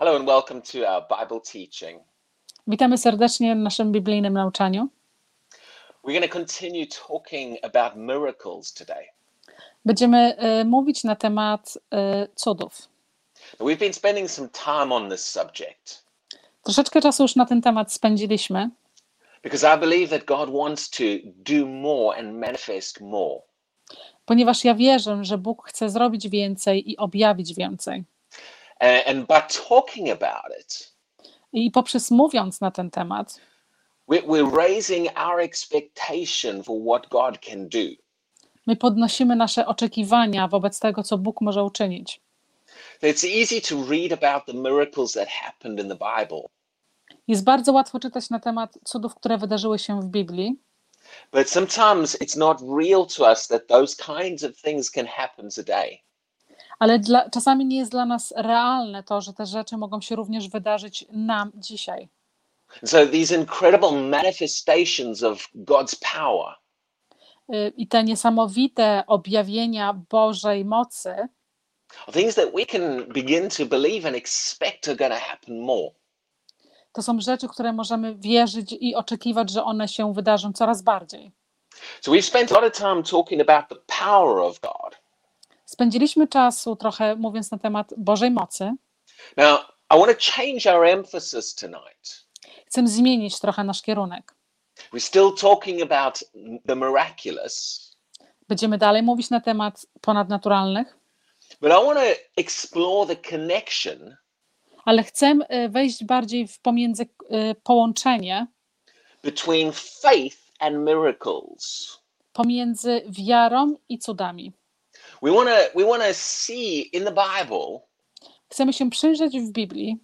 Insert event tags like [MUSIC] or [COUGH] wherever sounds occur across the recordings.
Hello and welcome to our Bible teaching. Witamy serdecznie w naszym biblijnym nauczaniu. We're going to continue talking about miracles today. Będziemy e, mówić na temat e, cudów. We've been spending some time on this subject Troszeczkę czasu już na ten temat spędziliśmy, because I believe that God wants to do more and manifest more. ponieważ ja wierzę, że Bóg chce zrobić więcej i objawić więcej. And, by talking about it, I poprzez mówiąc na ten temat, we're, we're raising our expectation for what God can do. my podnosimy nasze oczekiwania wobec tego, co Bóg może uczynić. It's easy to read about the miracles that happened in the Bible, Jest bardzo łatwo czytać na temat cudów, które wydarzyły się w Biblii, but sometimes it's not real to us that those kinds of things can happen today. Ale dla, czasami nie jest dla nas realne to, że te rzeczy mogą się również wydarzyć nam dzisiaj. So these incredible manifestations of God's power Y, I te niesamowite objawienia Bożej mocy things that we can begin to believe and expect are going to happen more. to są rzeczy, które możemy wierzyć i oczekiwać, że one się wydarzą coraz bardziej. So we've spent a lot of time talking about the power of God. Spędziliśmy czasu trochę mówiąc na temat Bożej mocy. Now, I want to change our emphasis tonight. Chcę zmienić trochę nasz kierunek. We're still talking about the miraculous, Będziemy dalej mówić na temat ponadnaturalnych, but I want to explore the connection ale chcę y, wejść bardziej w pomiędzy y, połączenie between faith and miracles. pomiędzy wiarą i cudami. We want to we want to see in the Bible Chcemy się przyjrzeć w Biblii,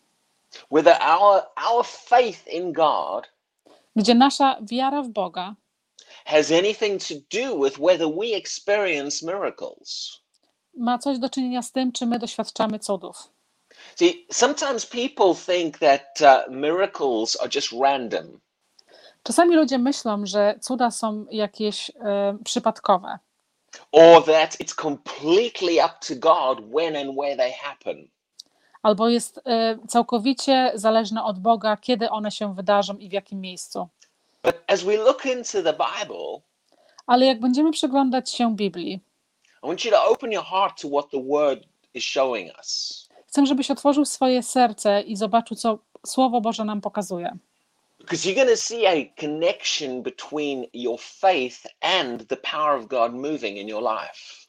whether our our faith in God gdzie nasza wiara w Boga has anything to do with whether we experience miracles. ma coś do czynienia z tym, czy my doświadczamy cudów. See, sometimes people think that uh, miracles are just random. Czasami ludzie myślą, że cuda są jakieś e, przypadkowe, or that it's completely up to God when and where they happen. albo jest e, całkowicie zależne od Boga, kiedy one się wydarzą i w jakim miejscu. But as we look into the Bible, Ale jak będziemy przyglądać się Biblii, I want you to open your heart to what the Word is showing us. chcę, żebyś otworzył swoje serce i zobaczył, co Słowo Boże nam pokazuje. Because you're going to see a connection between your faith and the power of God moving in your life.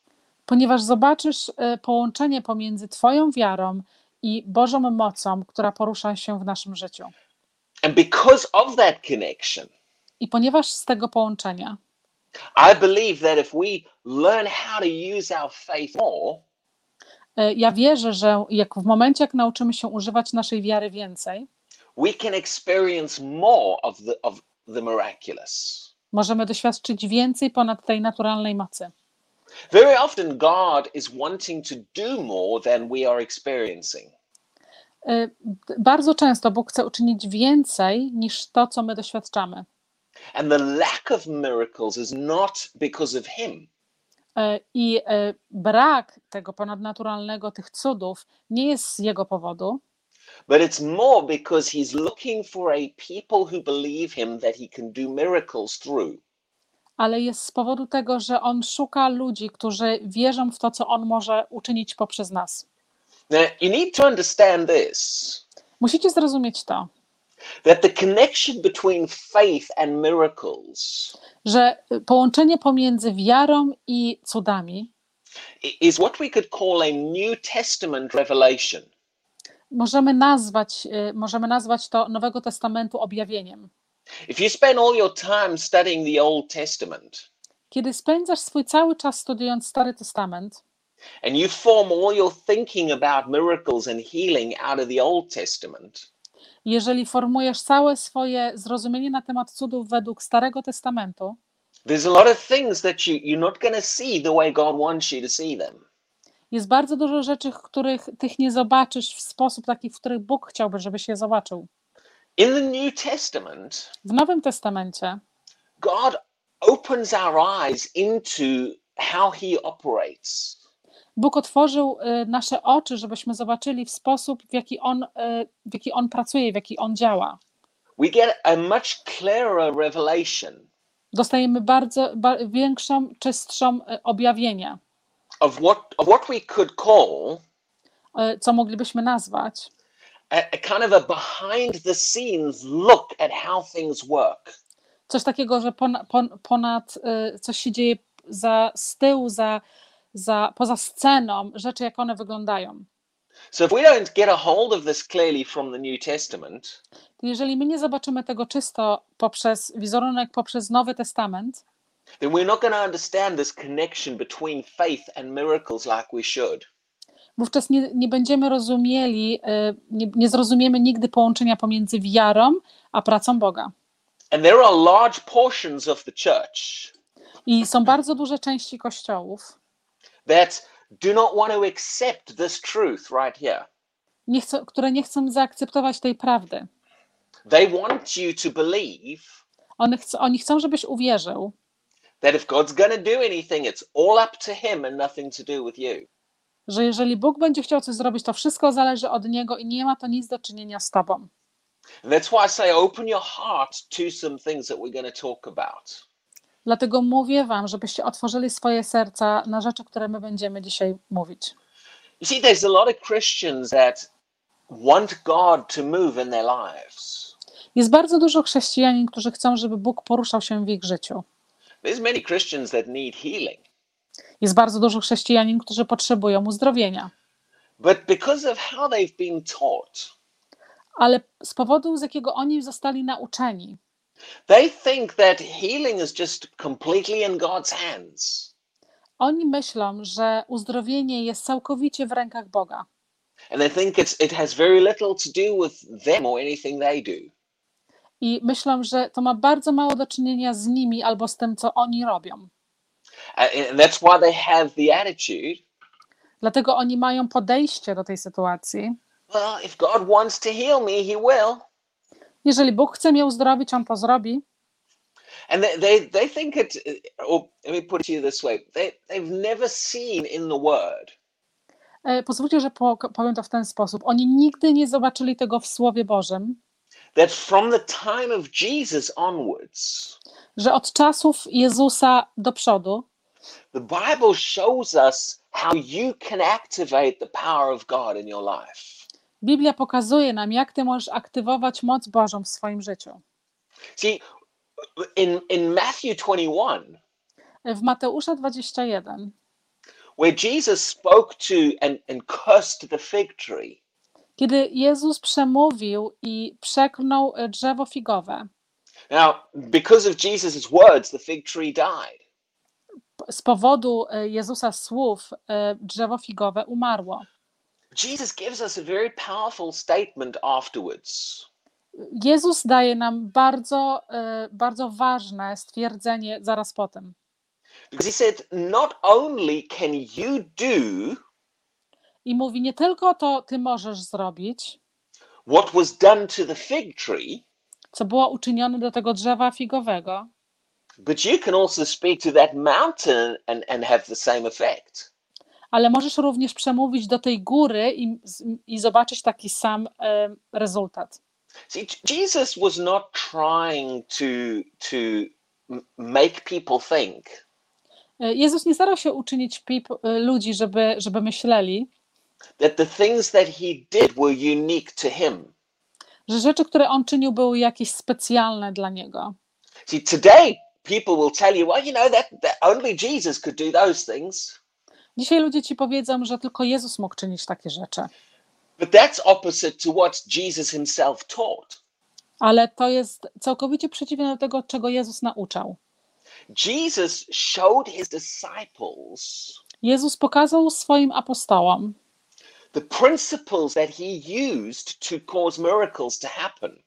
Ponieważ zobaczysz e, połączenie pomiędzy Twoją wiarą i Bożą mocą, która porusza się w naszym życiu. And because of that connection, I ponieważ z tego połączenia I believe that if we learn how to use our faith more, e, ja wierzę, że jak w momencie, jak nauczymy się używać naszej wiary więcej, we can experience more of the of the miraculous. możemy doświadczyć więcej ponad tej naturalnej mocy. Very often, God is wanting to do more than we are experiencing. Y, Bardzo często Bóg chce uczynić więcej niż to, co my doświadczamy. And the lack of miracles is not because of Him, Y, I y, brak tego ponadnaturalnego, tych cudów, nie jest z jego powodu, but it's more because He's looking for a people who believe Him that He can do miracles through. ale jest z powodu tego, że on szuka ludzi, którzy wierzą w to, co on może uczynić poprzez nas. Now, you need to understand this Musicie zrozumieć to, that the connection between faith and miracles że połączenie pomiędzy wiarą i cudami is what we could call a New Testament revelation. Możemy nazwać, y, możemy nazwać to Nowego Testamentu objawieniem. If you spend all your time studying the Old Testament, Kiedy spędzasz swój cały czas studiując Stary Testament, and you form all your thinking about miracles and healing out of the Old Testament, jeżeli formujesz całe swoje zrozumienie na temat cudów według Starego Testamentu, there's a lot of things that you, you're not going to see the way God wants you to see them. Jest bardzo dużo rzeczy, których tych nie zobaczysz w sposób taki, w których Bóg chciałby, żebyś je zobaczył. In the New Testament, W Nowym Testamencie God opens our eyes into how He operates. Bóg otworzył y, nasze oczy, żebyśmy zobaczyli w sposób, w jaki On, y, w jaki on pracuje, w jaki On działa. We get a much clearer revelation Dostajemy bardzo ba, większą, czystszą y, objawienie, of what of what we could call y, co moglibyśmy nazwać a, a kind of a behind the scenes look at how things work. coś takiego, że pon, pon, ponad y, coś się dzieje za, z tyłu, za, za, poza sceną, rzeczy jak one wyglądają. So if we don't get a hold of this clearly from the New Testament, Jeżeli my nie zobaczymy tego czysto poprzez wizerunek, poprzez Nowy Testament, then we're not going to understand this connection between faith and miracles like we should. wówczas nie, nie będziemy rozumieli, y, nie, nie zrozumiemy nigdy połączenia pomiędzy wiarą a pracą Boga. And there are large portions of the church I są bardzo duże części kościołów, that do not want to accept this truth right here. nie chcą, które nie chcą zaakceptować tej prawdy. They want you to believe One chcą, oni chcą, żebyś uwierzył, that if God's going to do anything, it's all up to Him and nothing to do with you. że jeżeli Bóg będzie chciał coś zrobić, to wszystko zależy od Niego i nie ma to nic do czynienia z Tobą. And that's why I say open your heart to some things that we're going to talk about. Dlatego mówię Wam, żebyście otworzyli swoje serca na rzeczy, które my będziemy dzisiaj mówić. You see, there's a lot of Christians that want God to move in their lives. Jest bardzo dużo chrześcijanin, którzy chcą, żeby Bóg poruszał się w ich życiu. Jest bardzo dużo chrześcijanin, którzy potrzebują uzdrowienia. But because of how they've been taught, Ale z powodu, z jakiego oni zostali nauczeni, they think that healing is just completely in God's hands. oni myślą, że uzdrowienie jest całkowicie w rękach Boga. And they think it's, it has very little to do with them or anything they do. I myślą, że to ma bardzo mało do czynienia z nimi albo z tym, co oni robią. And that's why they have the attitude Dlatego oni mają podejście do tej sytuacji. well, if God wants to heal me, He will. Jeżeli Bóg chce mnie uzdrowić, on to zrobi. And they, they, they think it, or let me put it to you this way they, they've never seen in the Word E, Pozwólcie, że po, powiem to w ten sposób. Oni nigdy nie zobaczyli tego w Słowie Bożym, that from the time of Jesus onwards, że od czasów Jezusa do przodu the Bible shows us how you can activate the power of God in your life. Biblia pokazuje nam, jak ty możesz aktywować moc Bożą w swoim życiu. See, in, in Matthew 21, W Mateusza 21, where Jesus spoke to and, and cursed the fig tree, kiedy Jezus przemówił i przeklnął e, drzewo figowe, now, because of Jesus' words, the fig tree died. z powodu e, Jezusa słów e, drzewo figowe umarło. Jesus gives us a very powerful statement afterwards. Jezus daje nam bardzo, bardzo ważne stwierdzenie zaraz po tym. Because he said, not only can you do I mówi: Nie tylko to ty możesz zrobić, what was done to the fig tree, co było uczynione do tego drzewa figowego, but you can also speak to that mountain and, and have the same effect. ale możesz również przemówić do tej góry i, i zobaczyć taki sam e, rezultat. See, Jesus was not trying to, to make people think E, Jezus nie starał się uczynić e, ludzi, żeby, żeby myśleli, that the things that he did were unique to him. że rzeczy, które on czynił, były jakieś specjalne dla niego. See, today people will tell you, well, you know, that, that only Jesus could do those things. Dzisiaj ludzie ci powiedzą, że tylko Jezus mógł czynić takie rzeczy, But that's opposite to what Jesus himself taught. ale to jest całkowicie przeciwne do tego, czego Jezus nauczał. Jesus showed his disciples Jezus pokazał swoim apostołom the principles that he used to cause miracles to happen.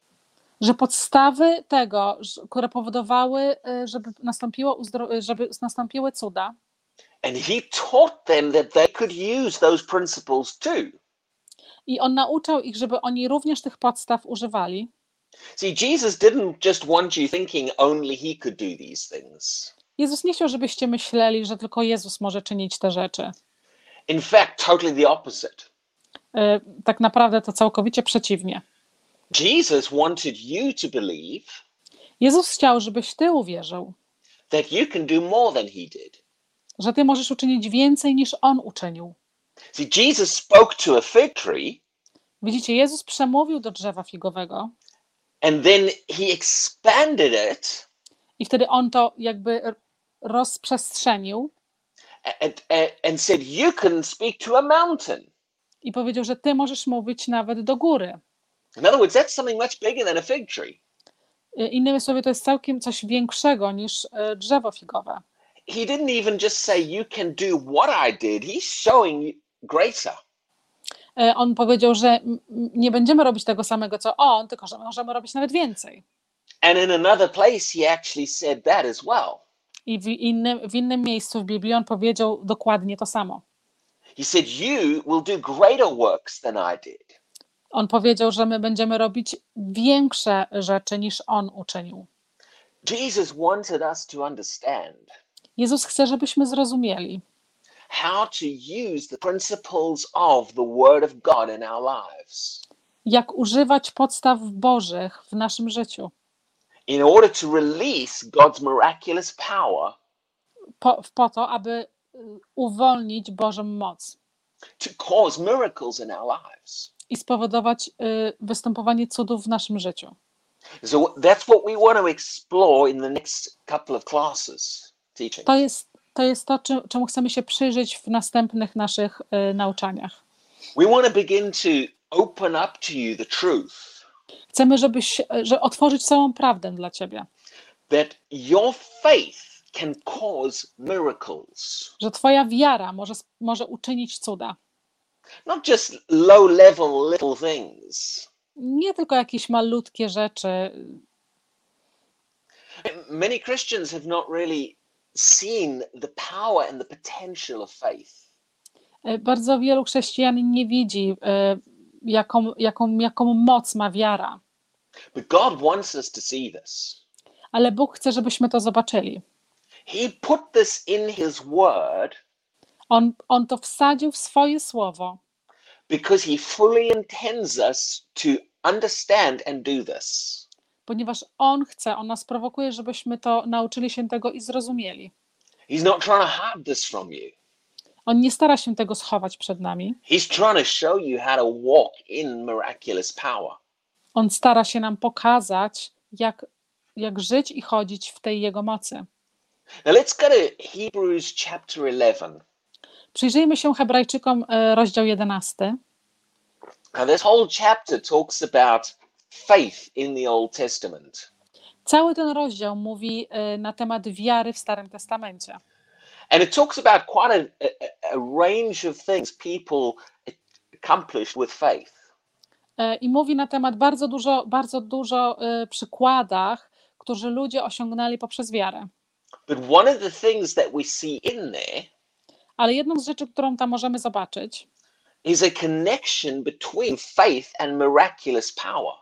że podstawy tego, które powodowały, y, żeby, nastąpiło y, żeby nastąpiły cuda, And he taught them that they could use those principles too. i on nauczał ich, żeby oni również tych podstaw używali. See, Jesus didn't just want you thinking only he could do these things. Jezus nie chciał, żebyście myśleli, że tylko Jezus może czynić te rzeczy. In fact, totally the opposite. E, Tak naprawdę to całkowicie przeciwnie. Jesus wanted you to believe Jezus chciał, żebyś ty uwierzył, that you can do more than he did. że ty możesz uczynić więcej niż on uczynił. See, Jesus spoke to a fig tree Widzicie, Jezus przemówił do drzewa figowego and then he expanded it i wtedy on to jakby rozprzestrzenił and, and, and said, You can speak to a mountain. I powiedział, że ty możesz mówić nawet do góry. In other words, that's something much bigger than a fig tree. Y, Innymi słowy, to jest całkiem coś większego niż y, drzewo figowe. He didn't even just say, You can do what I did. He's showing greater. Y, On powiedział, że nie będziemy robić tego samego co on, tylko że możemy robić nawet więcej. And in another place, he actually said that as well. I w innym, w innym miejscu w Biblii on powiedział dokładnie to samo. He said, You will do greater works than I did. On powiedział, że my będziemy robić większe rzeczy niż on uczynił. Jesus wanted us to understand Jezus chce, żebyśmy zrozumieli, how to use the principles of the Word of God in our lives jak używać podstaw Bożych w naszym życiu, in order to release God's miraculous power po, po to, aby uwolnić Bożą moc i spowodować y, występowanie cudów w naszym życiu. So that's what we want to explore in the next couple of classes teaching. To jest to, jest to czym, czemu chcemy się przyjrzeć w następnych naszych y, nauczaniach. We want to begin to open up to you the truth Chcemy, żebyś, że otworzyć całą prawdę dla ciebie, that your faith can cause miracles, że twoja wiara może, może uczynić cuda. not just low level little things. Nie tylko jakieś malutkie rzeczy. Many Christians have not really seen the power and the potential of faith. Y, Bardzo wielu chrześcijan nie widzi, y, jaką, jaką, jaką moc ma wiara, But God wants us to see this. ale Bóg chce, żebyśmy to zobaczyli. He put this in His Word On, on to wsadził w swoje słowo, because He fully intends us to understand and do this. ponieważ On chce, On nas prowokuje, żebyśmy to nauczyli się tego i zrozumieli. He's not trying to hide this from you. On nie stara się tego schować przed nami. He's trying to show you how to walk in miraculous power. On stara się nam pokazać, jak, jak żyć i chodzić w tej Jego mocy. Now let's go to Hebrews chapter 11. Przyjrzyjmy się Hebrajczykom, e, rozdział 11. Now, this whole chapter talks about faith in the Old Testament. Cały ten rozdział mówi e, na temat wiary w Starym Testamencie. And it talks about quite a, a, a range of things people accomplished with faith. E, I mówi na temat bardzo dużo, bardzo dużo przykładach, którzy ludzie osiągnęli poprzez wiarę. But one of the things that we see in there Ale jedną z rzeczy, którą tam możemy zobaczyć, is a connection between faith and miraculous power.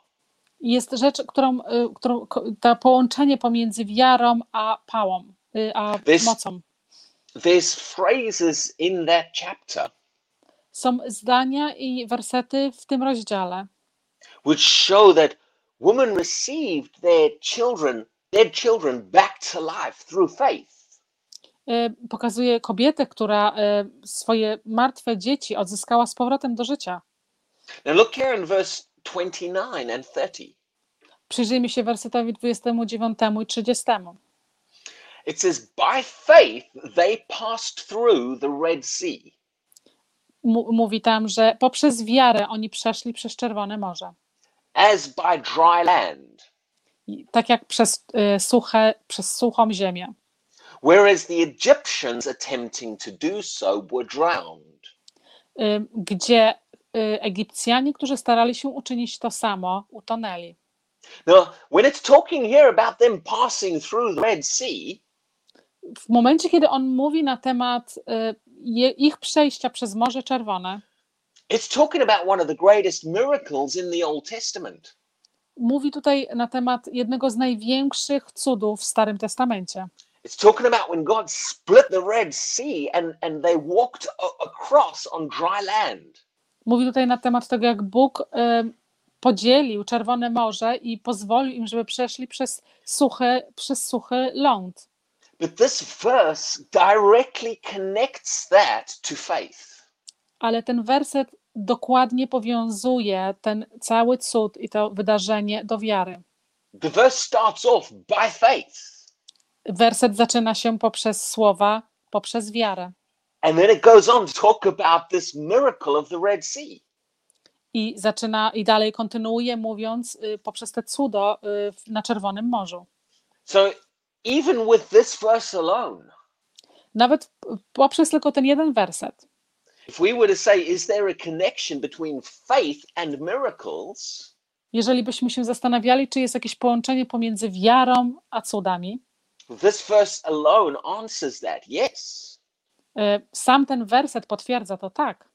jest rzecz, którą, e, którą ko- to połączenie pomiędzy wiarą a pałą, e, a This- mocą. There's phrases in that chapter Są zdania i wersety w tym rozdziale, which show that women received their children, their children back to life through faith. e, pokazuje kobietę, która e, swoje martwe dzieci odzyskała z powrotem do życia. Now look here in verse 29 and 30. Przyjrzyjmy się wersetowi 29 i 30. It says, By faith they passed through the Red Sea, mówi tam, że poprzez wiarę oni przeszli przez Czerwone Morze. as by dry land, Tak jak przez, e, suche, przez suchą ziemię. whereas the Egyptians attempting to do so were drowned. E, Gdzie e, Egipcjanie, którzy starali się uczynić to samo, utonęli. Now, when it's talking here about them passing through the Red Sea, W momencie, kiedy on mówi na temat je- ich przejścia przez Morze Czerwone, it's talking about one of the greatest miracles in the Old Testament. Mówi tutaj na temat jednego z największych cudów w Starym Testamencie. It's talking about when God split the Red Sea and, and they walked across on dry land. Mówi tutaj na temat tego, jak Bóg em, podzielił Czerwone Morze i pozwolił im, żeby przeszli przez suchy, przez suchy ląd. But this verse directly connects that to faith. Ale ten werset dokładnie powiązuje ten cały cud i to wydarzenie do wiary. The verse starts off by faith, Werset zaczyna się poprzez słowa, poprzez wiarę. and then it goes on to talk about this miracle of the Red Sea. I zaczyna i dalej kontynuuje mówiąc y, poprzez te cudo y, na Czerwonym Morzu. So even with this verse alone, Nawet poprzez tylko ten jeden werset. If we were to say, is there a connection between faith and miracles? Jeżeli byśmy się zastanawiali, czy jest jakieś połączenie pomiędzy wiarą a cudami, This verse alone answers that. Yes. y, sam ten werset potwierdza to tak.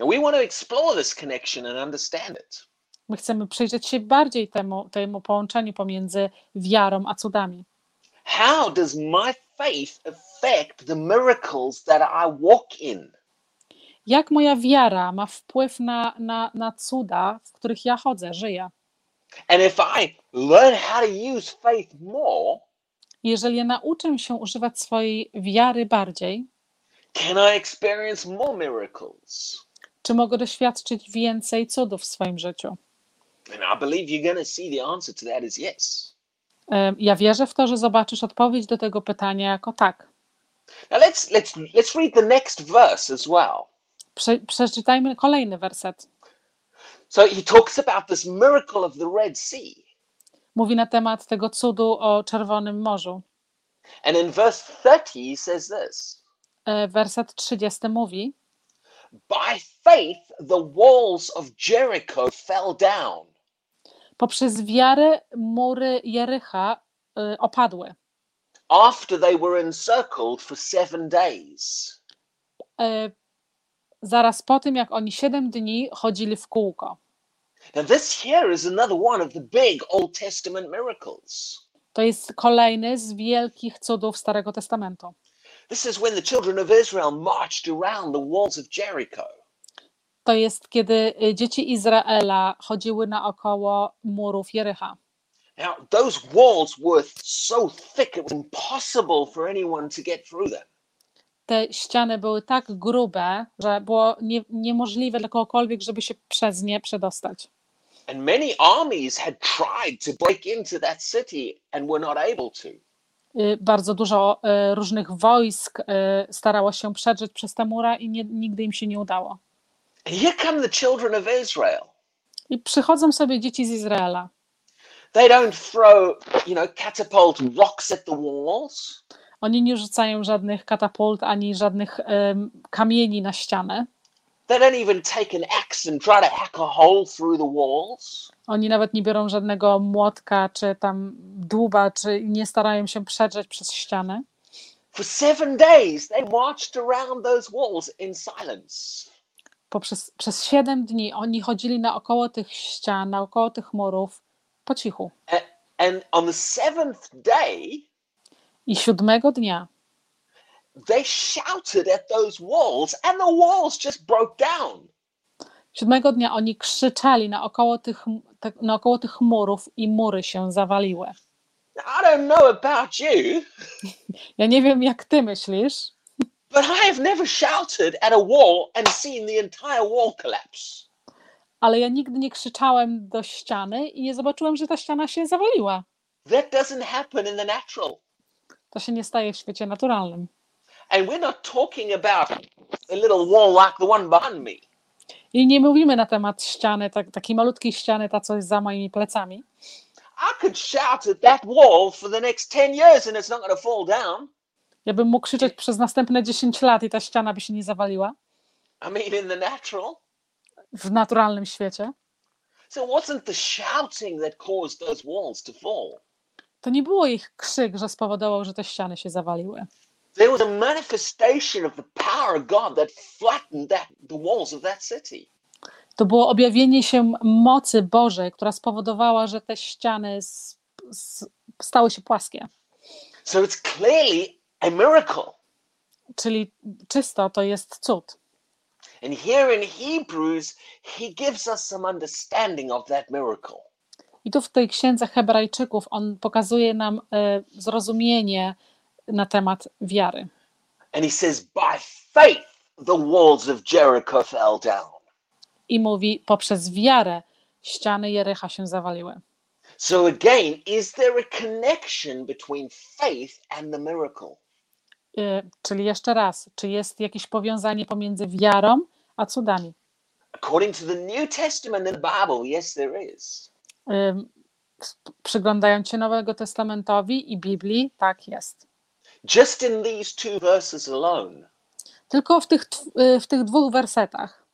We want to explore this connection and understand it. My chcemy przyjrzeć się bardziej temu, temu połączeniu pomiędzy wiarą a cudami. How does my faith affect the miracles that I walk in? Jak moja wiara ma wpływ na, na, na cuda, w których ja chodzę, żyję? And if I learn how to use faith more, Jeżeli ja nauczę się używać swojej wiary bardziej, can I experience more miracles? czy mogę doświadczyć więcej cudów w swoim życiu? And I believe you're going to see the answer to that is yes. Em, Ja wierzę w to, że zobaczysz odpowiedź do tego pytania jako tak. Now let's let's let's read the next verse as well. Prze, przeczytajmy kolejny werset. So he talks about this miracle of the Red Sea. Mówi na temat tego cudu o Czerwonym Morzu. And in verse 30 he says this. E, Werset 30 mówi: By faith the walls of Jericho fell down. Poprzez wiarę mury Jericha y, opadły. after they were encircled for seven days. Zaraz po tym, jak oni siedem dni chodzili w kółko. To jest kolejny z wielkich cudów Starego Testamentu. This is when the children of Israel marched around the walls of Jericho. To jest, kiedy y, dzieci Izraela chodziły naokoło murów Jericha. Now, those walls were so thick it was impossible for anyone to get through them. Te ściany były tak grube, że było nie, niemożliwe dla kogokolwiek, żeby się przez nie przedostać. And many armies had tried to break into that city and were not able to. Y, Bardzo dużo y, różnych wojsk y, starało się przedrzeć przez te mura i nie, nigdy im się nie udało. And here come the children of Israel. I przychodzą sobie dzieci z Izraela. They don't throw, you know, catapult rocks at the walls. Oni nie rzucają żadnych katapult ani żadnych em, kamieni na ścianę. They don't even take an axe and try to hack a hole through the walls. Oni nawet nie biorą żadnego młotka czy tam dłuba, czy nie starają się przedrzeć przez ścianę. For seven days, they marched around those walls in silence. Poprzez, przez siedem dni oni chodzili naokoło tych ścian, naokoło tych murów po cichu. And on the seventh day, I siódmego dnia they shouted at those walls, and the walls just broke down. Siódmego dnia oni krzyczeli naokoło tych, te, naokoło tych murów i mury się zawaliły. I don't know about you, [LAUGHS] Ja nie wiem, jak ty myślisz, but I have never shouted at a wall and seen the entire wall collapse. ale ja nigdy nie krzyczałem do ściany i nie zobaczyłem, że ta ściana się zawaliła. That doesn't happen in the natural. To się nie staje w świecie naturalnym. And we're not talking about a little wall like the one behind me. I nie mówimy na temat ściany, tak, takiej malutkiej ściany, ta co jest za moimi plecami. I could shout at that wall for the next 10 years and it's not going to fall down. Ja bym mógł krzyczeć przez następne 10 lat i ta ściana by się nie zawaliła I mean, in the natural. w naturalnym świecie. So wasn't the shouting that caused those walls to fall. To nie było ich krzyk, że spowodował, że te ściany się zawaliły. There was a manifestation of the power of God that flattened that, the walls of that city. To było objawienie się mocy Bożej, która spowodowała, że te ściany s- s- stały się płaskie. So it's clearly a miracle. Czyli czysto to jest cud. And here in Hebrews, he gives us some understanding of that miracle. I tu w tej księdze Hebrajczyków on pokazuje nam e, zrozumienie na temat wiary. And he says, By faith, the walls of Jericho fell down. I mówi, poprzez wiarę ściany Jericha się zawaliły. So again, is there a connection between faith and the miracle? E, czyli jeszcze raz, czy jest jakieś powiązanie pomiędzy wiarą a cudami? According to the New Testament and the Bible, yes, there is. Przyglądając się Nowego Testamentowi i Biblii, tak jest. Just in these two verses alone, Tylko w tych, y, w tych dwóch wersetach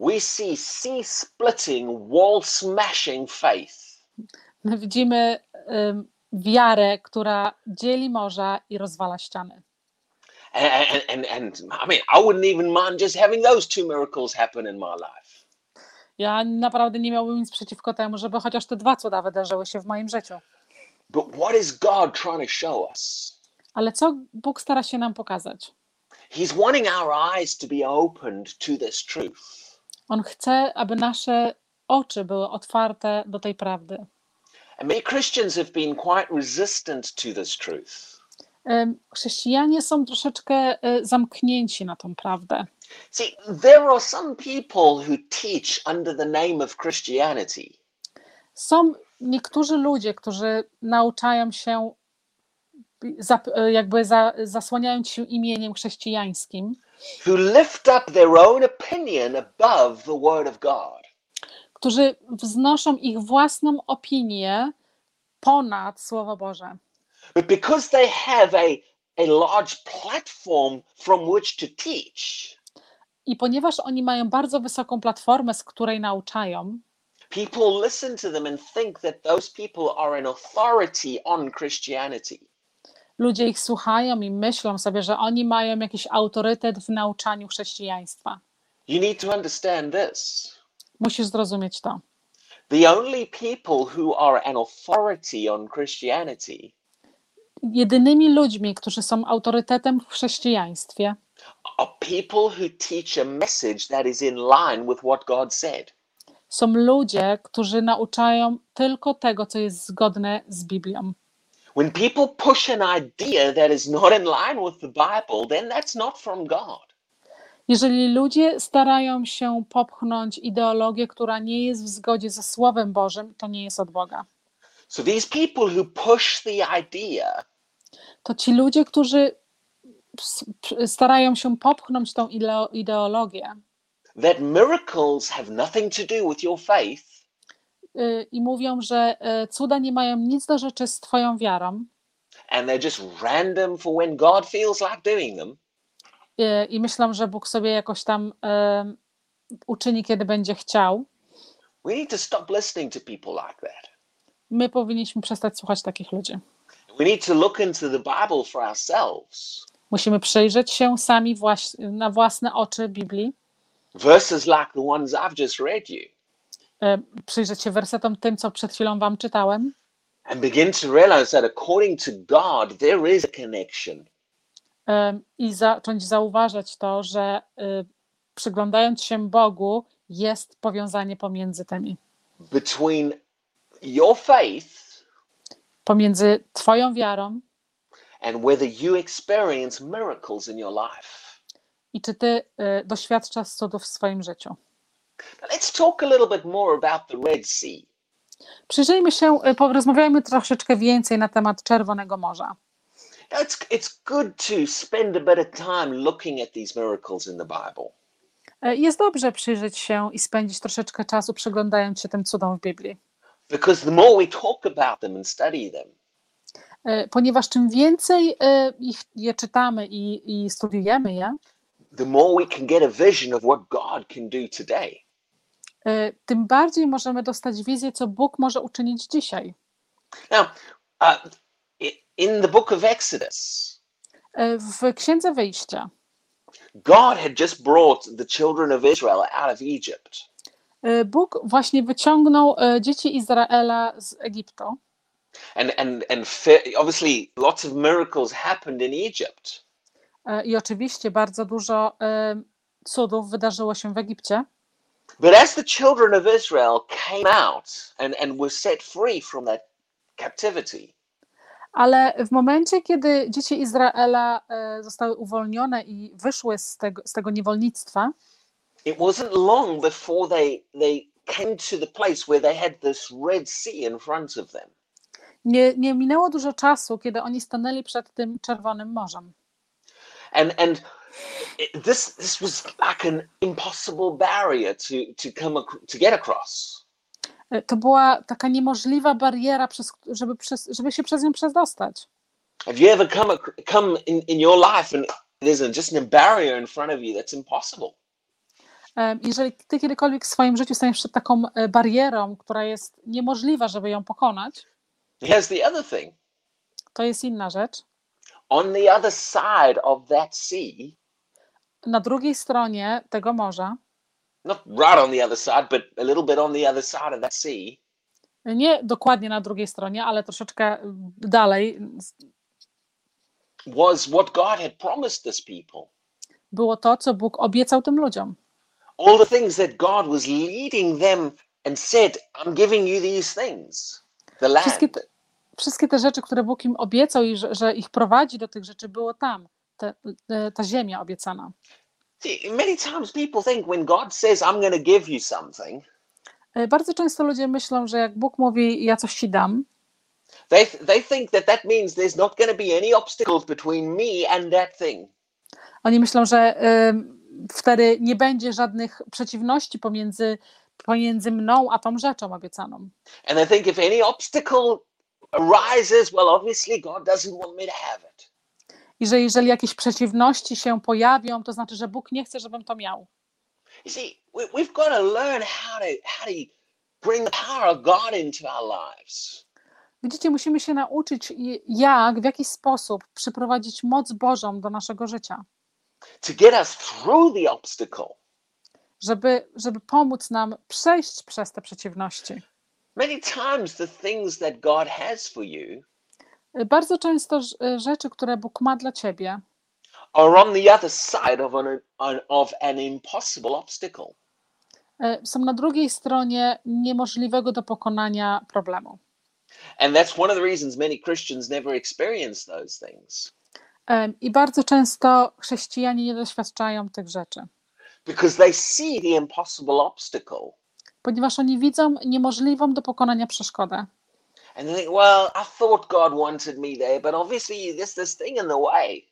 we see sea splitting, wall smashing faith. my widzimy ym, wiarę, która dzieli morza i rozwala ściany. And, and, and, and I mean, I wouldn't even mind just having those two miracles happen in my life. Ja naprawdę nie miałbym nic przeciwko temu, żeby chociaż te dwa cuda wydarzyły się w moim życiu. But what is God trying to show us? Ale co Bóg stara się nam pokazać? He's wanting our eyes to be opened to this truth. On chce, aby nasze oczy były otwarte do tej prawdy. And many Christians have been quite resistant to this truth. Chrześcijanie są troszeczkę y, zamknięci na tą prawdę. See, there are some people who teach under the name of Christianity, Są niektórzy ludzie, którzy nauczają się, jakby za, zasłaniając się imieniem chrześcijańskim, who lift up their own opinion above the Word of God. którzy wznoszą ich własną opinię ponad Słowo Boże. But because they have a, a large platform from which to teach, I ponieważ oni mają bardzo wysoką platformę, z której nauczają, people listen to them and think that those people are an authority on Christianity. ludzie ich słuchają i myślą sobie, że oni mają jakiś autorytet w nauczaniu chrześcijaństwa. You need to understand this. Musisz zrozumieć to. The only people who are an authority on Christianity Jedynymi ludźmi, którzy są autorytetem w chrześcijaństwie, are people who teach a message that is in line with what God said. są ludzie, którzy nauczają tylko tego, co jest zgodne z Biblią. When people push an idea that is not in line with the Bible, then that's not from God. Jeżeli ludzie starają się popchnąć ideologię, która nie jest w zgodzie ze Słowem Bożym, to nie jest od Boga. So these people who push the idea To ci ludzie, którzy starają się popchnąć tą ideo- ideologię that miracles have nothing to do with your faith, y, i mówią, że y, cuda nie mają nic do rzeczy z Twoją wiarą and they're just random for when God feels like doing them, y, i myślą, że Bóg sobie jakoś tam y, uczyni, kiedy będzie chciał, we need to stop listening to people like that. my powinniśmy przestać słuchać takich ludzi. We need to look into the Bible for ourselves. Musimy przyjrzeć się sami właś- na własne oczy Biblii, Verses like the ones I've just read you, y, przyjrzeć się wersetom tym, co przed chwilą Wam czytałem. And begin to realize that according to God, there is a connection. y, i zacząć zauważać to, że y, przyglądając się Bogu jest powiązanie pomiędzy tymi, between your faith pomiędzy Twoją wiarą and whether you experience miracles in your life. i czy Ty y, doświadczasz cudów w swoim życiu. Let's talk a little bit more about the Red Sea. Przyjrzyjmy się, y, porozmawiajmy troszeczkę więcej na temat Czerwonego Morza. It's, it's good to spend a bit of time looking at these miracles in the Bible. Y, Jest dobrze przyjrzeć się i spędzić troszeczkę czasu przyglądając się tym cudom w Biblii, Because the more we talk about them and study them, ponieważ czym więcej y, ich je czytamy i, i studiujemy je, tym bardziej możemy dostać wizję, co Bóg może uczynić dzisiaj. Now, uh, in the book of Exodus, Y, W Księdze Wyjścia God had just brought the children of Israel out of Egypt. Bóg właśnie wyciągnął dzieci Izraela z Egiptu And and and obviously lots of miracles happened in Egypt. E, I oczywiście bardzo dużo e, cudów wydarzyło się w Egipcie. But as the children of Israel came out and, and were set free from that captivity, Ale w momencie, kiedy dzieci Izraela e, zostały uwolnione i wyszły z tego, z tego niewolnictwa, it wasn't long before they they came to the place where they had this Red Sea in front of them. Nie, nie minęło dużo czasu, kiedy oni stanęli przed tym Czerwonym Morzem. And and this this was like an impossible barrier to to come to get across. E, To była taka niemożliwa bariera, przez, żeby, przez, żeby się przez nią przedostać. Have you ever come come in, in your life and there's just a barrier in front of you that's impossible? E, Jeżeli ty kiedykolwiek w swoim życiu staniesz przed taką e, barierą, która jest niemożliwa, żeby ją pokonać, Here's the other thing. to jest inna rzecz. On the other side of that sea, Na drugiej stronie tego morza, not right on the other side, but a little bit on the other side of that sea, nie dokładnie na drugiej stronie, ale troszeczkę dalej, was what God had promised this people. było to, co Bóg obiecał tym ludziom. All the things that God was leading them and said, I'm giving you these things. Wszystkie te, wszystkie te rzeczy, które Bóg im obiecał i że, że ich prowadzi do tych rzeczy, było tam, te, e, ta ziemia obiecana. See, many times people think when God says, I'm going to give you something, E, Bardzo często ludzie myślą, że jak Bóg mówi, ja coś ci dam, they, they think that that means there's not going to be any obstacles between me and that thing. oni myślą, że e, wtedy nie będzie żadnych przeciwności pomiędzy, pomiędzy mną a tą rzeczą obiecaną. And they think if any obstacle arises, well, obviously God doesn't want me to have it. I że jeżeli jakieś przeciwności się pojawią, to znaczy, że Bóg nie chce, żebym to miał. You see, we, we've got to learn how to how to bring the power of God into our lives. Widzicie, musimy się nauczyć, i- jak, w jaki sposób przyprowadzić moc Bożą do naszego życia, to get us through the obstacle. Żeby, żeby pomóc nam przejść przez te przeciwności. Many times, the things that God has for you Bardzo często ż- rzeczy, które Bóg ma dla ciebie, are on the other side of an, of an impossible obstacle. e, są na drugiej stronie niemożliwego do pokonania problemu. And that's one of the reasons many Christians never experience those things E, I bardzo często chrześcijanie nie doświadczają tych rzeczy, because they see the impossible obstacle ponieważ oni widzą niemożliwą do pokonania przeszkodę. and they think, well, I thought God wanted me there, but obviously there's this thing in the way.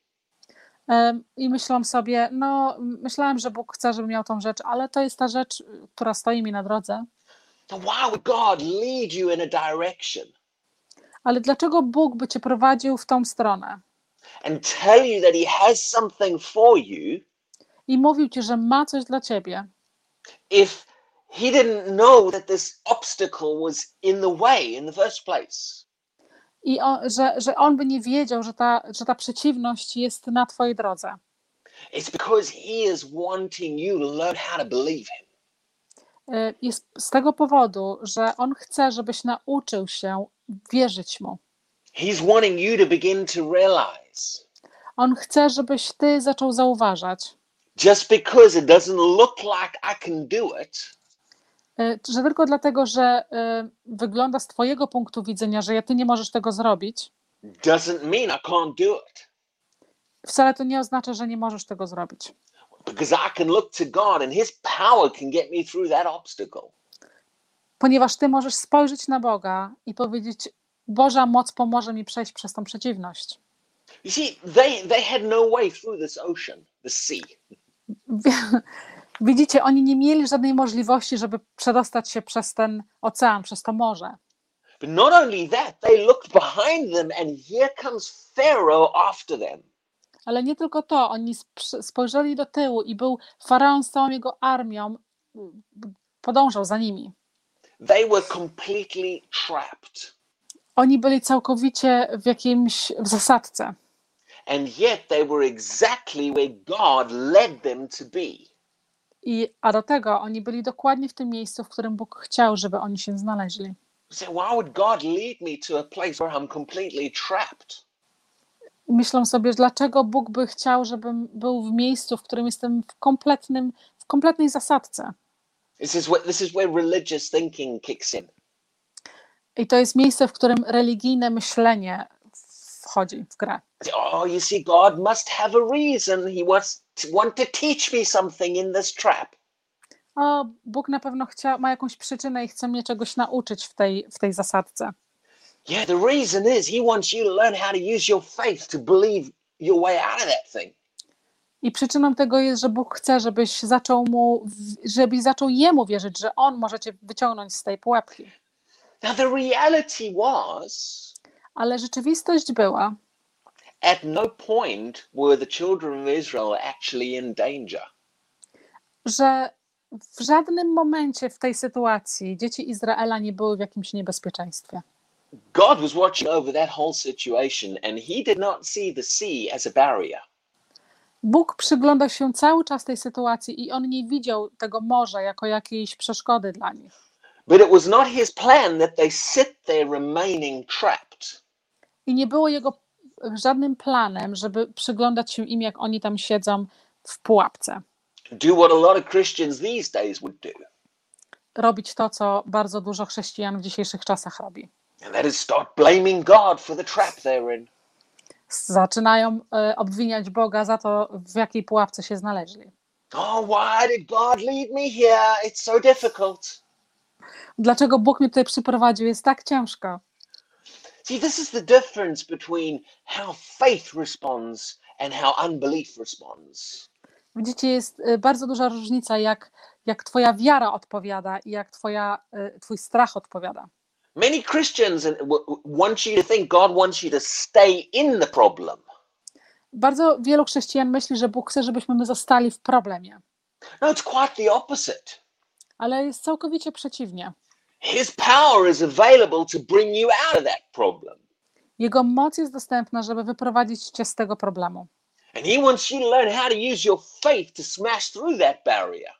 I myślą sobie, no, myślałem, że Bóg chce, żebym miał tą rzecz, ale to jest ta rzecz, która stoi mi na drodze. So why would God lead you in a direction Ale dlaczego Bóg by cię prowadził w tą stronę and tell you that He has something for you i mówił ci, że ma coś dla ciebie, if he didn't know that this obstacle was in the way in the first place. i on, że, że on by nie wiedział, że ta, że ta przeciwność jest na twojej drodze? It's because he is wanting you to learn how to believe him. Y, Jest z tego powodu, że on chce, żebyś nauczył się wierzyć mu. He's wanting you to begin to realize On chce, żebyś ty zaczął zauważać, just because it doesn't look like I can do it, y, że tylko dlatego, że y, wygląda z twojego punktu widzenia, że ty nie możesz tego zrobić, doesn't mean I can't do it. wcale to nie oznacza, że nie możesz tego zrobić. Because I can look to God and his power can get me through that obstacle. Ponieważ ty możesz spojrzeć na Boga i powiedzieć: Boża moc pomoże mi przejść przez tą przeciwność. You see, they, they had no way through this ocean, the sea. [LAUGHS] Widzicie, oni nie mieli żadnej możliwości, żeby przedostać się przez ten ocean, przez to morze. But not only that, they looked behind them and here comes Pharaoh after them. Ale nie tylko to, oni sp- spojrzeli do tyłu i był faraon z całą jego armią, podążał za nimi. They were completely trapped. Oni byli całkowicie w jakimś w zasadce, I, a do tego oni byli dokładnie w tym miejscu, w którym Bóg chciał, żeby oni się znaleźli. Myślą sobie, dlaczego Bóg by chciał, żebym był w miejscu, w którym jestem w kompletnym, w kompletnej zasadce. This is where this is where religious thinking kicks in. I to jest miejsce, w którym religijne myślenie wchodzi w grę. Oh, you see, God must have a reason. He wants to want to teach me something in this trap. O, Bóg na pewno chcia, ma jakąś przyczynę i chce mnie czegoś nauczyć w tej, w tej zasadce. Yeah, the reason is he wants you to learn how to use your faith to believe your way out of that thing. I przyczyną tego jest, że Bóg chce, żebyś zaczął mu, żebyś zaczął jemu wierzyć, że on może cię wyciągnąć z tej pułapki. Now, the reality was Ale rzeczywistość była, at no point were the children of Israel actually in danger. że w żadnym momencie w tej sytuacji dzieci Izraela nie były w jakimś niebezpieczeństwie. God was watching over that whole situation and he did not see the sea as a barrier. Bóg przyglądał się cały czas tej sytuacji i on nie widział tego morza jako jakiejś przeszkody dla nich. But it was not his plan that they sit there remaining trapped. I nie było jego żadnym planem, żeby przyglądać się im, jak oni tam siedzą w pułapce. Do what a lot of Christians these days would do. Robić to, co bardzo dużo chrześcijan w dzisiejszych czasach robi. And that is start blaming God for the trap they're in. Zaczynają e, obwiniać Boga za to, w jakiej pułapce się znaleźli. Oh, why did God lead me here? It's so difficult. Dlaczego Bóg mnie tutaj przyprowadził? Jest tak ciężko. See, this is the difference between how faith responds and how unbelief responds. Widzicie, jest e, bardzo duża różnica, jak, jak Twoja wiara odpowiada i jak twoja, e, Twój strach odpowiada. Many Christians want you to think God wants you to stay in the problem. Bardzo wielu chrześcijan myśli, że Bóg chce, żebyśmy my zostali w problemie, No, it's quite the opposite. ale jest całkowicie przeciwnie. His power is available to bring you out of that problem. Jego moc jest dostępna, żeby wyprowadzić cię z tego problemu. And he wants you to learn how to use your faith to smash through that barrier.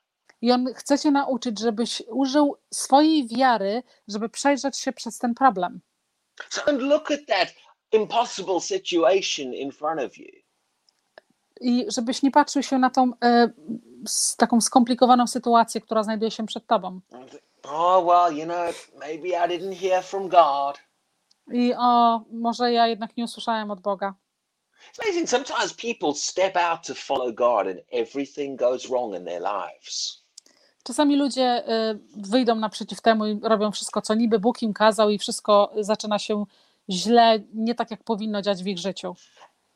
I on chce cię nauczyć, żebyś użył swojej wiary, żeby przejrzeć się przez ten problem. So don't look at that impossible situation in front of you. I żebyś nie patrzył się na tą e, taką skomplikowaną sytuację, która znajduje się przed tobą. Oh, well, you know, maybe I didn't hear from God. I o, może ja jednak nie usłyszałem od Boga. It's amazing. Sometimes people step out to follow God and everything goes wrong in their lives. Czasami ludzie y, wyjdą naprzeciw temu i robią wszystko, co niby Bóg im kazał, i wszystko zaczyna się źle, nie tak jak powinno dziać w ich życiu.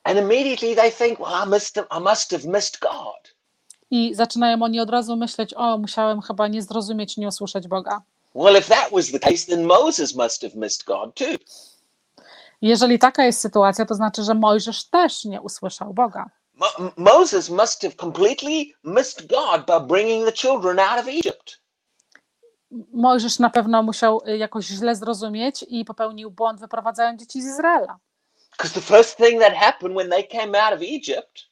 And immediately they think, well, I must have, I must have missed God. I zaczynają oni od razu myśleć: O, musiałem chyba nie zrozumieć, nie usłyszeć Boga. Well, if that was the case, then Moses must have missed God too. Jeżeli taka jest sytuacja, to znaczy, że Mojżesz też nie usłyszał Boga. Mo- Moses must have completely missed God by bringing the children out of Egypt. Mojżesz na pewno musiał y, jakoś źle zrozumieć i popełnił błąd, wyprowadzając dzieci z Izraela. Because the first thing that happened when they came out of Egypt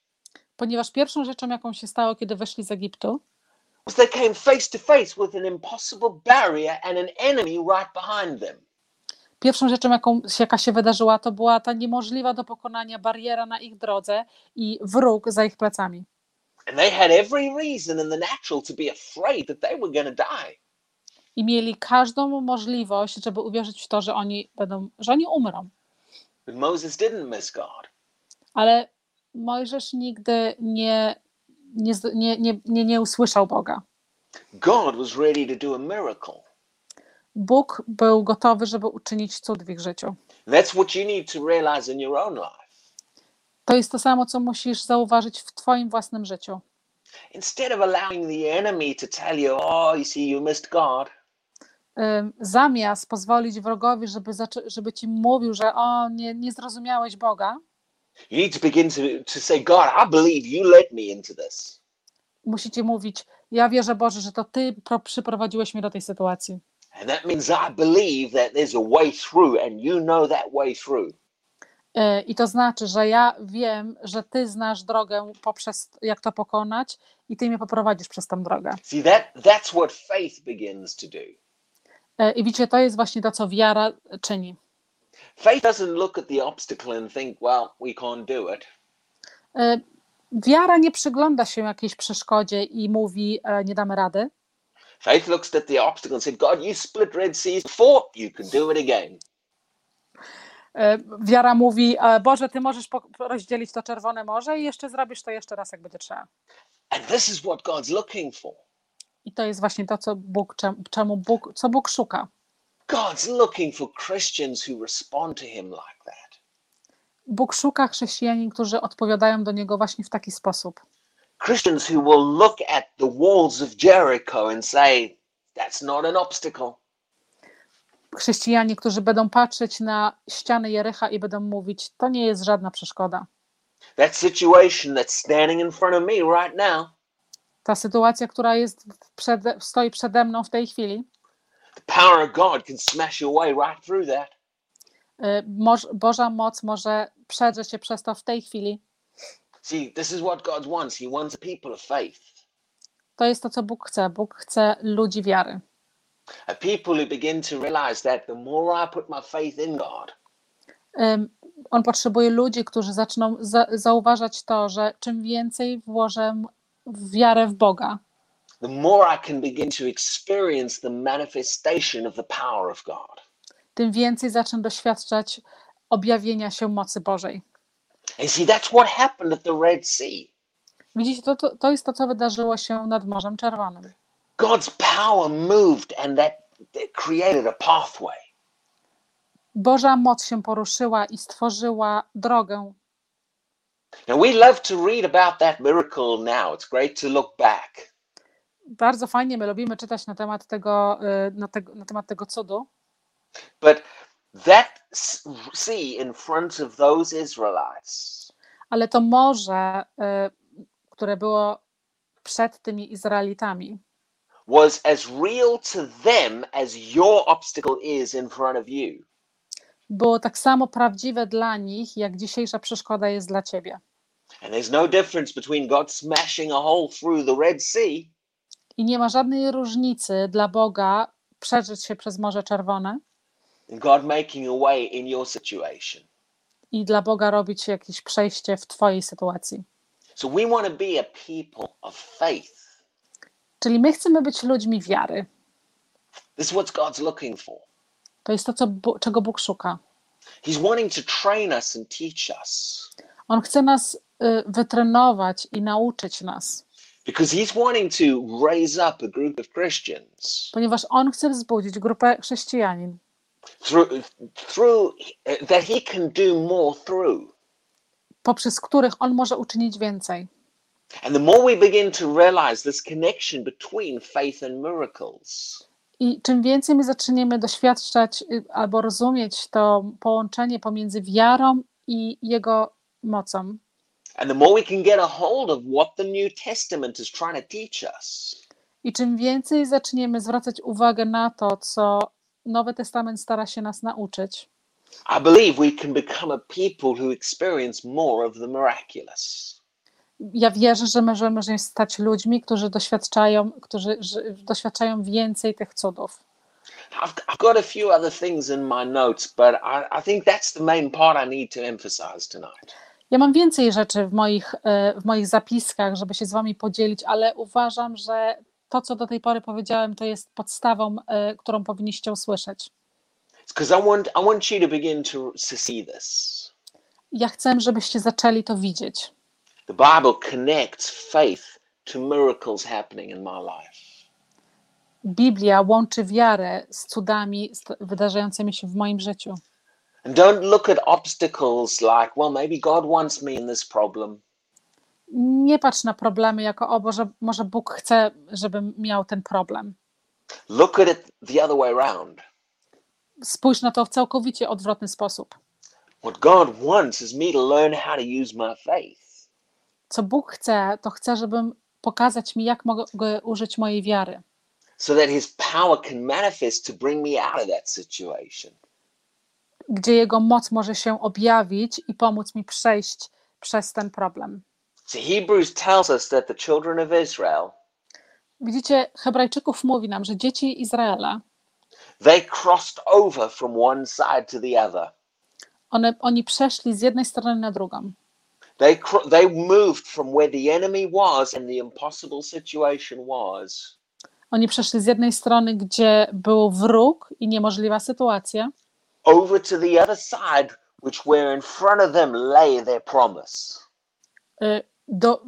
Ponieważ pierwszą rzeczą, jaką się stało, kiedy wyszli z Egiptu, they came face to face with an impossible barrier and an enemy right behind them. Pierwszą rzeczą, jaką, jaka się wydarzyła, to była ta niemożliwa do pokonania bariera na ich drodze i wróg za ich plecami. And they had every reason in the natural to be afraid that they were going to die. I mieli każdą możliwość, żeby uwierzyć w to, że oni będą, że oni umrą. But Moses didn't miss God. Ale Mojżesz nigdy nie, nie, nie, nie, nie, nie usłyszał Boga. God was ready to do a miracle. Bóg był gotowy, żeby uczynić cud w ich życiu. That's what you need to realize in your own life. To jest to samo, co musisz zauważyć w Twoim własnym życiu. Instead of allowing the enemy to tell you, oh, you see, you missed God, Zamiast pozwolić wrogowi, żeby, żeby ci mówił, że o, nie, nie zrozumiałeś Boga, you need to begin to, to say, God, I believe you led me into this. musicie mówić: Ja wierzę, Boże, że to Ty pro- przyprowadziłeś mnie do tej sytuacji. And that means I believe that there's a way through and you know that way through. Yy, I to znaczy, że ja wiem, że Ty znasz drogę poprzez jak to pokonać i Ty mnie poprowadzisz przez tą drogę. See, that, that's what faith begins to do. E, I widzicie, to jest właśnie to, co wiara czyni. Faith doesn't look at the obstacle and think, well, we can't do it. E, Wiara nie przygląda się jakiejś przeszkodzie i mówi, e, nie damy rady. Faith looks at the obstacle and says, God, you split Red Seas before, you can do it again. E, Wiara mówi, Boże, Ty możesz rozdzielić to Czerwone Morze i jeszcze zrobisz to jeszcze raz, jak będzie trzeba. And this is what God's looking for. I to jest właśnie to, co Bóg, czem- czemu Bóg, co Bóg szuka. God's looking for Christians who respond to Him like that. Bóg szuka chrześcijanin, którzy odpowiadają do Niego właśnie w taki sposób. Christians who will look at the walls of Jericho and say, that's not an obstacle. Chrześcijanie, którzy będą patrzeć na ściany Jericha i będą mówić, to nie jest żadna przeszkoda. That situation that's standing in front of me right now, Ta sytuacja, która jest przede, stoi przede mną w tej chwili, the power of God can smash your way right through that. y, Boża moc może przedrzeć się przez to w tej chwili. See, this is what God wants. He wants a people of faith, To jest to, co Bóg chce. Bóg chce ludzi wiary. a people who begin to realize that the more I put my faith in God, On potrzebuje ludzi, którzy zaczną za, zauważać to, że czym więcej włożę wiarę w Boga, the more I can begin to experience the manifestation of the power of God. tym więcej zacznę doświadczać objawienia się mocy Bożej. And see, that's what happened at the Red Sea. Widzicie, to, to, to jest to, co wydarzyło się nad Morzem Czerwonym. God's power moved and that, that created a pathway. Boża moc się poruszyła i stworzyła drogę. Now, we love to read about that miracle now. It's great to look back. Bardzo fajnie, my lubimy czytać na temat tego, y, na tego, na temat tego cudu, But that sea in front of those Israelites ale to morze, y, które było przed tymi Izraelitami, was as real to them as your obstacle is in front of you. było tak samo prawdziwe dla nich, jak dzisiejsza przeszkoda jest dla ciebie. And there's no difference between God smashing a hole through the Red Sea I nie ma żadnej różnicy dla Boga przeżyć się przez Morze Czerwone God making a way in your situation. i dla Boga robić jakieś przejście w twojej sytuacji. So we want to be a people of faith. Czyli my chcemy być ludźmi wiary. This is what God's looking for. To jest to, co, czego Bóg szuka. He's wanting to train us and teach us On chce nas y, wytrenować i nauczyć nas, because He's wanting to raise up a group of Christians ponieważ On chce wzbudzić grupę chrześcijanin, through, through that He can do more through. poprzez których On może uczynić więcej. And the more we begin to realize this connection between faith and miracles, I czym więcej my zaczniemy doświadczać y, albo rozumieć to połączenie pomiędzy wiarą i Jego mocą, and the more we can get a hold of what the New Testament is trying to teach us, i czym więcej zaczniemy zwracać uwagę na to, co Nowy Testament stara się nas nauczyć, I believe we can become a people who experience more of the miraculous. ja wierzę, że możemy stać ludźmi, którzy doświadczają, którzy doświadczają więcej tych cudów. I've, I've got a few other things in my notes, but I, I think that's the main part I need to emphasize tonight. Ja mam więcej rzeczy w moich, e, w moich zapiskach, żeby się z Wami podzielić, ale uważam, że to, co do tej pory powiedziałem, to jest podstawą, e, którą powinniście usłyszeć. Ja chcę, żebyście zaczęli to widzieć. The Bible connects faith to miracles happening in my life. Biblia łączy wiarę z cudami wydarzającymi się w moim życiu. And don't look at obstacles like, well, maybe God wants me in this problem. Nie patrz na problemy jako, o Boże, może Bóg chce, żebym miał ten problem. Look at it the other way around. Spójrz na to w całkowicie odwrotny sposób. What God wants is me to learn how to use my faith. Co Bóg chce, to chce, żebym pokazać mi, jak mogę użyć mojej wiary. so that his power can manifest to bring me out of that situation. Gdzie Jego moc może się objawić i pomóc mi przejść przez ten problem. So Hebrews tells us that the children of Israel, Widzicie, Hebrajczyków mówi nam, że dzieci Izraela, they crossed over from one side to the other. One, oni przeszli z jednej strony na drugą. They, they moved from where the enemy was and the impossible situation was Oni przeszli z jednej strony, gdzie był wróg i niemożliwa sytuacja, over to the other side, which where in front of them lay their promise. y, do,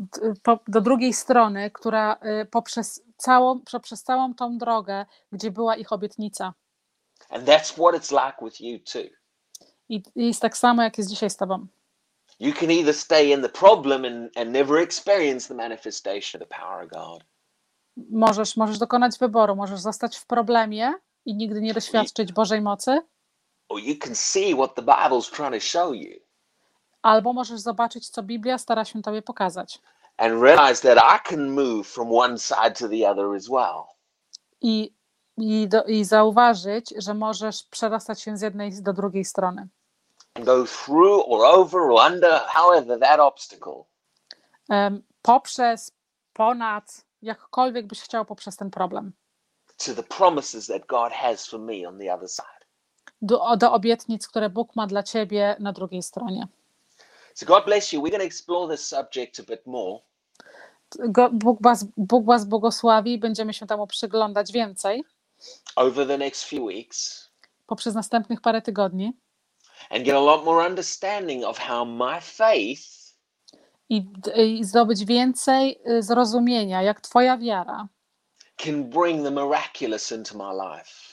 do drugiej strony, która y, poprzez całą, poprzez całą tą drogę, gdzie była ich obietnica. And that's what it's like with you too. I i jest tak samo, jak jest dzisiaj z Tobą. You can either stay in the problem and, and never experience the manifestation of the power of God, Możesz, możesz dokonać wyboru, możesz zostać w problemie i nigdy nie doświadczyć Bożej mocy, or you can see what the Bible's trying to show you albo możesz zobaczyć, co Biblia stara się Tobie pokazać. and realize that I can move from one side to the other as well. I, i, do, i zauważyć, że możesz przerastać się z jednej do drugiej strony. And go through or over or under, however, that obstacle. Em, poprzez, ponad, jakkolwiek byś chciał poprzez ten problem. to the promises that God has for me on the other side. Do, do obietnic, które Bóg ma dla Ciebie na drugiej stronie. So God bless you. We're going to explore this subject a bit more. Bóg, was, Bóg Was błogosławi i będziemy się temu przyglądać więcej over the next few weeks poprzez następnych parę tygodni and get a lot more understanding of how my faith i, i zdobyć więcej y, zrozumienia, jak Twoja wiara can bring the miraculous into my life.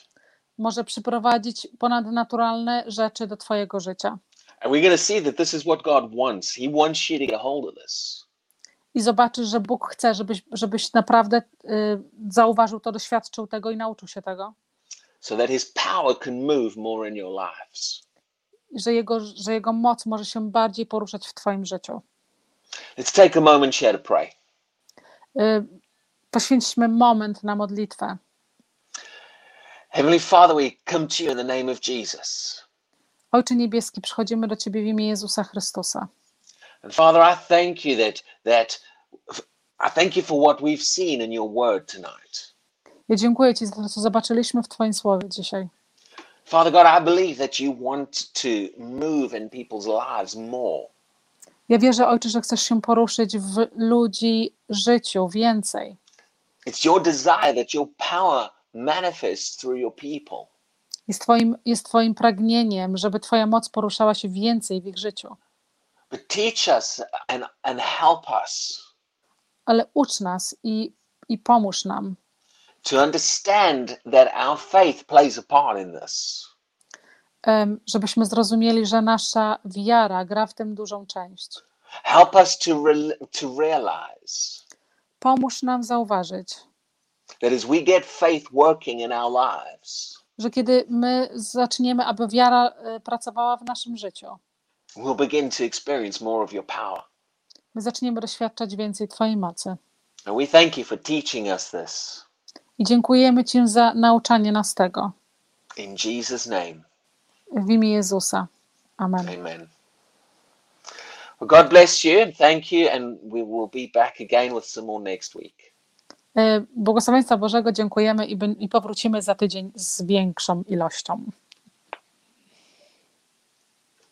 Może przyprowadzić ponadnaturalne rzeczy do Twojego życia. I zobaczysz, że Bóg chce, żebyś, żebyś naprawdę y, zauważył to, doświadczył tego i nauczył się tego. so that his power can move more in your lives. Że jego, że jego moc może się bardziej poruszać w Twoim życiu. Let's take a moment here to pray. Y, Poświęćmy moment na modlitwę. Heavenly Father, we come to you in the name of Jesus. Ojcze Niebieski, przychodzimy do Ciebie w imię Jezusa Chrystusa. And Father, I thank you that that I thank you for what we've seen in your word tonight. Ja dziękuję Ci za to, co zobaczyliśmy w Twoim słowie dzisiaj. Father God, I believe that you want to move in people's lives more. Ja wierzę, Ojcze, że chcesz się poruszyć w ludzi życiu więcej. It's your desire that your power manifests through your people. Jest twoim, jest twoim pragnieniem, żeby Twoja moc poruszała się więcej w ich życiu. But teach us and, and help us Ale ucz nas i, i pomóż nam, to understand that our faith plays a part in this. em, żebyśmy zrozumieli, że nasza wiara gra w tym dużą część. Help us to, re- to realize Pomóż nam zauważyć, that as we get faith working in our lives, że kiedy my zaczniemy, aby wiara e, pracowała w naszym życiu, we'll begin to experience more of your power. my zaczniemy doświadczać więcej Twojej mocy. And we thank you for teaching us this. I dziękujemy Ci za nauczanie nas tego. In Jesus' name, W imię Jezusa. Amen. amen. Well, God bless you and thank you, and we will be back again with some more next week. Błogosławieństwa Bożego dziękujemy i, i powrócimy za tydzień z większą ilością.